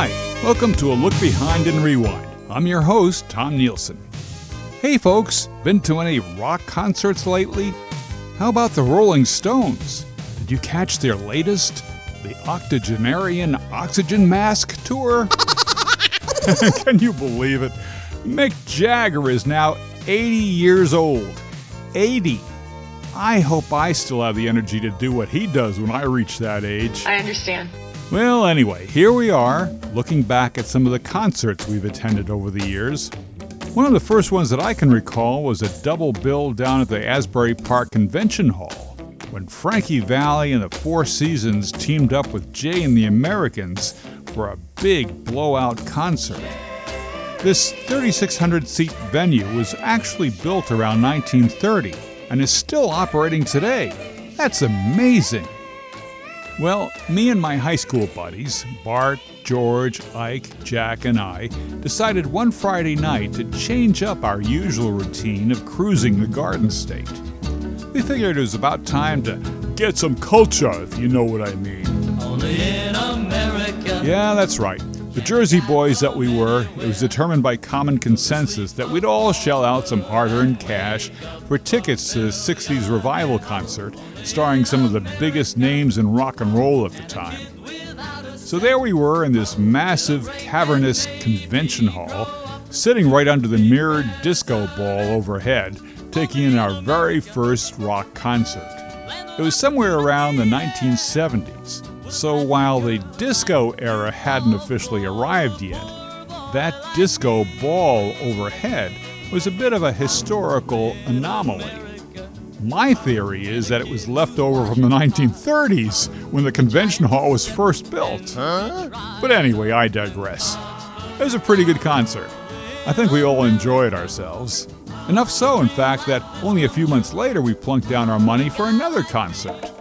Hi, welcome to a look behind and rewind. I'm your host, Tom Nielson. Hey folks, been to any rock concerts lately? How about the Rolling Stones? Did you catch their latest, the Octogenarian Oxygen Mask Tour? Can you believe it? Mick Jagger is now 80 years old. 80. I hope I still have the energy to do what he does when I reach that age. I understand. Well, anyway, here we are, looking back at some of the concerts we've attended over the years. One of the first ones that I can recall was a double bill down at the Asbury Park Convention Hall when Frankie Valli and the Four Seasons teamed up with Jay and the Americans for a big blowout concert. This 3,600 seat venue was actually built around 1930 and is still operating today. That's amazing. Well, me and my high school buddies, Bart, George, Ike, Jack, and I, decided one Friday night to change up our usual routine of cruising the Garden State. We figured it was about time to get some culture, if you know what I mean. Only in America. Yeah, that's right. The Jersey boys that we were, it was determined by common consensus that we'd all shell out some hard earned cash for tickets to the 60s revival concert, starring some of the biggest names in rock and roll at the time. So there we were in this massive, cavernous convention hall, sitting right under the mirrored disco ball overhead, taking in our very first rock concert. It was somewhere around the 1970s. So while the disco era hadn't officially arrived yet, that disco ball overhead was a bit of a historical anomaly. My theory is that it was left over from the 1930s when the convention hall was first built. But anyway, I digress. It was a pretty good concert. I think we all enjoyed ourselves. Enough so, in fact, that only a few months later we plunked down our money for another concert.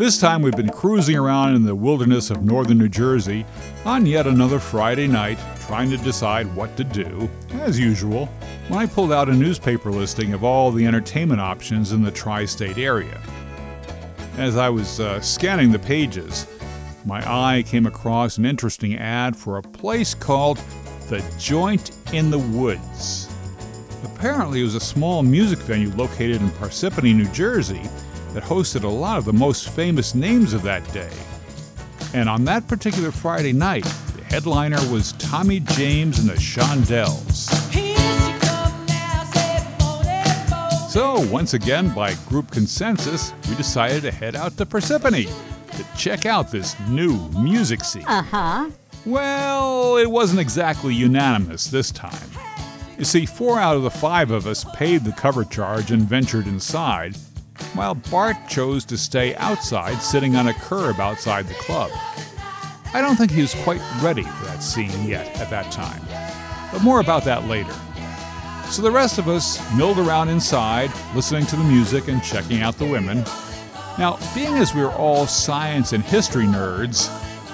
This time we've been cruising around in the wilderness of northern New Jersey on yet another Friday night, trying to decide what to do, as usual, when I pulled out a newspaper listing of all the entertainment options in the tri state area. As I was uh, scanning the pages, my eye came across an interesting ad for a place called The Joint in the Woods. Apparently, it was a small music venue located in Parsippany, New Jersey that hosted a lot of the most famous names of that day. And on that particular Friday night, the headliner was Tommy James and the Shondells. So, once again, by group consensus, we decided to head out to Parsippany to check out this new music scene. Uh huh. Well, it wasn't exactly unanimous this time. You see, four out of the five of us paid the cover charge and ventured inside, while Bart chose to stay outside sitting on a curb outside the club. I don't think he was quite ready for that scene yet at that time, but more about that later. So the rest of us milled around inside, listening to the music and checking out the women. Now, being as we were all science and history nerds,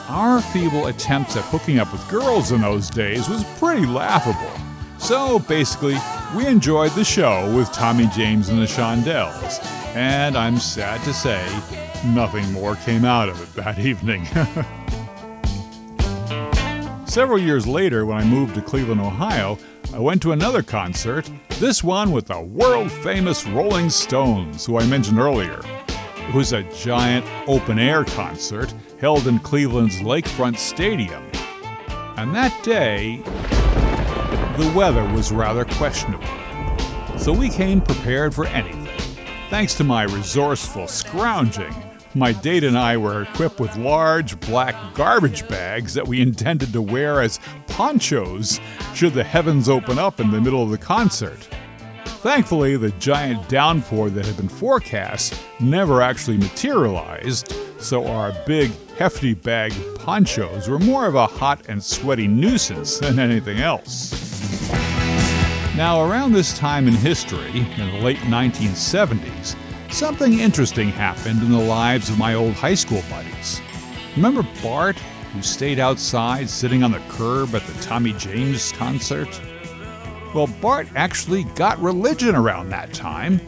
our feeble attempts at hooking up with girls in those days was pretty laughable. So basically, we enjoyed the show with Tommy James and the Shondells, and I'm sad to say, nothing more came out of it that evening. Several years later, when I moved to Cleveland, Ohio, I went to another concert, this one with the world famous Rolling Stones, who I mentioned earlier. It was a giant open air concert held in Cleveland's Lakefront Stadium. And that day, the weather was rather questionable. So we came prepared for anything. Thanks to my resourceful scrounging, my date and I were equipped with large black garbage bags that we intended to wear as ponchos should the heavens open up in the middle of the concert. Thankfully, the giant downpour that had been forecast never actually materialized, so our big, hefty bag ponchos were more of a hot and sweaty nuisance than anything else. Now, around this time in history, in the late 1970s, something interesting happened in the lives of my old high school buddies. Remember Bart, who stayed outside sitting on the curb at the Tommy James concert? Well, Bart actually got religion around that time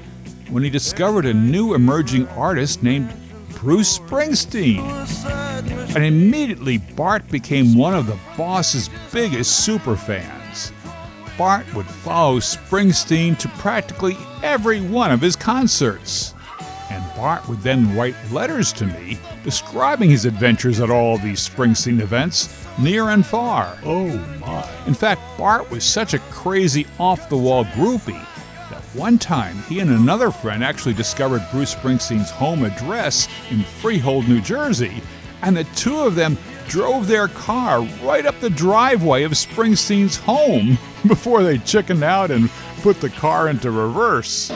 when he discovered a new emerging artist named Bruce Springsteen. And immediately, Bart became one of the boss's biggest superfans. Bart would follow Springsteen to practically every one of his concerts. Bart would then write letters to me describing his adventures at all these Springsteen events, near and far. Oh my. In fact, Bart was such a crazy off the wall groupie that one time he and another friend actually discovered Bruce Springsteen's home address in Freehold, New Jersey, and the two of them drove their car right up the driveway of Springsteen's home before they chickened out and put the car into reverse.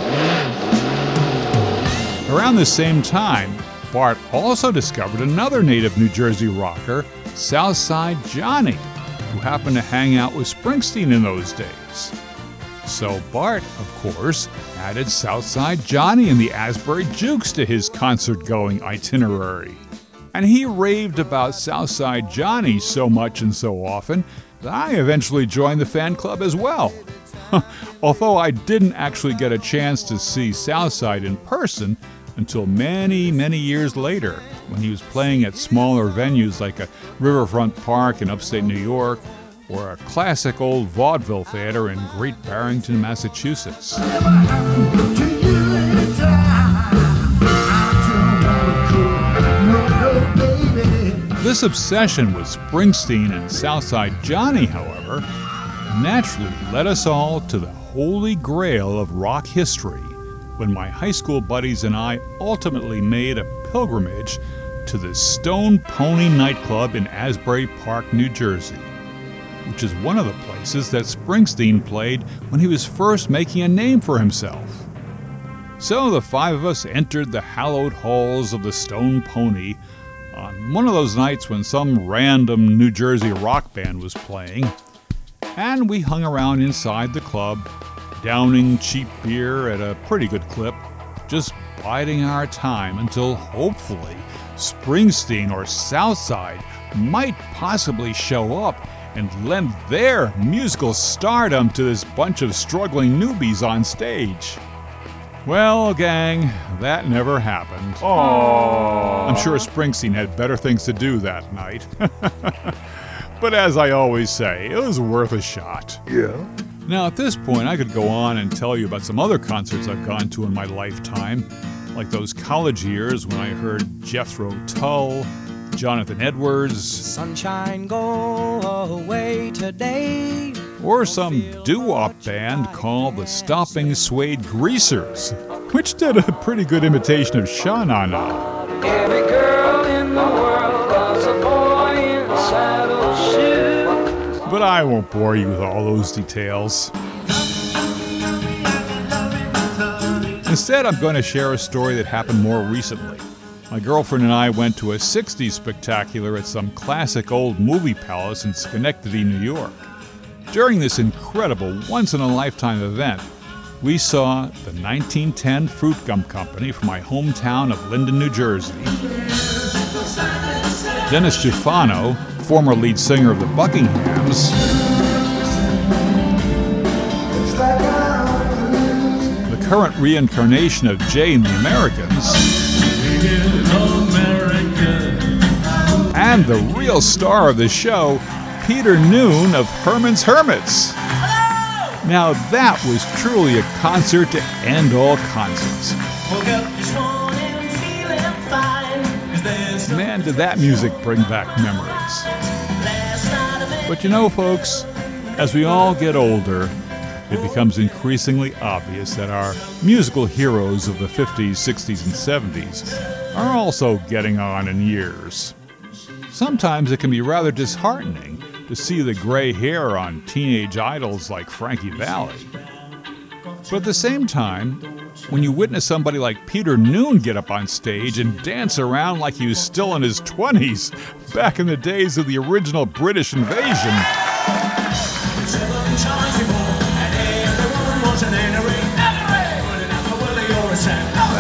Around the same time, Bart also discovered another native New Jersey rocker, Southside Johnny, who happened to hang out with Springsteen in those days. So Bart, of course, added Southside Johnny and the Asbury Jukes to his concert going itinerary. And he raved about Southside Johnny so much and so often that I eventually joined the fan club as well. Although I didn't actually get a chance to see Southside in person until many, many years later when he was playing at smaller venues like a Riverfront Park in upstate New York or a classic old vaudeville theater in Great Barrington, Massachusetts. This obsession with Springsteen and Southside Johnny, however, naturally led us all to the holy grail of rock history when my high school buddies and I ultimately made a pilgrimage to the Stone Pony nightclub in Asbury Park, New Jersey, which is one of the places that Springsteen played when he was first making a name for himself. So the five of us entered the hallowed halls of the Stone Pony on one of those nights when some random New Jersey rock band was playing, and we hung around inside the club, downing cheap beer at a pretty good clip, just biding our time until hopefully Springsteen or Southside might possibly show up and lend their musical stardom to this bunch of struggling newbies on stage. Well, gang, that never happened. Aww. I'm sure Springsteen had better things to do that night. but as I always say, it was worth a shot. Yeah. Now, at this point, I could go on and tell you about some other concerts I've gone to in my lifetime, like those college years when I heard Jethro Tull, Jonathan Edwards, Sunshine go away today. or some doo-wop band called the Stopping Suede Greasers, which did a pretty good imitation of Sha Na Na. But I won't bore you with all those details. Instead, I'm going to share a story that happened more recently. My girlfriend and I went to a 60s spectacular at some classic old movie palace in Schenectady, New York. During this incredible once in a lifetime event, we saw the 1910 Fruit Gum Company from my hometown of Linden, New Jersey. Dennis Tufano, former lead singer of the Buckinghams, the current reincarnation of Jay and the Americans, and the real star of the show, Peter Noone of Herman's Hermits. Now that was truly a concert to end all concerts. Did that music bring back memories. But you know, folks, as we all get older, it becomes increasingly obvious that our musical heroes of the 50s, 60s, and 70s are also getting on in years. Sometimes it can be rather disheartening to see the gray hair on teenage idols like Frankie Valli. But at the same time, when you witness somebody like Peter Noone get up on stage and dance around like he was still in his 20s, back in the days of the original British invasion,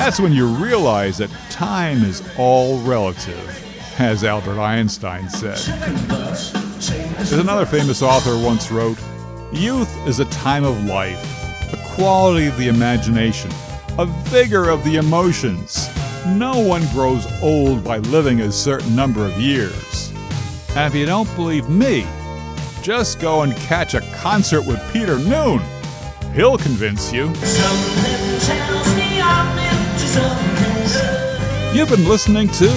that's when you realize that time is all relative, as Albert Einstein said. As another famous author once wrote, Youth is a time of life, quality of the imagination, a vigor of the emotions, no one grows old by living a certain number of years. And if you don't believe me, just go and catch a concert with Peter Noone. He'll convince you. You've been listening to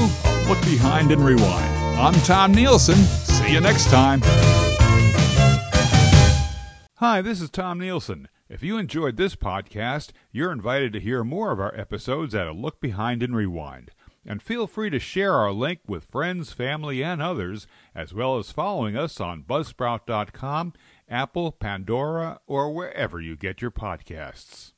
Look Behind and Rewind. I'm Tom Nielson. See you next time. Hi, this is Tom Nielson. If you enjoyed this podcast, you're invited to hear more of our episodes at a Look Behind and Rewind. And feel free to share our link with friends, family, and others, as well as following us on Buzzsprout.com, Apple, Pandora, or wherever you get your podcasts.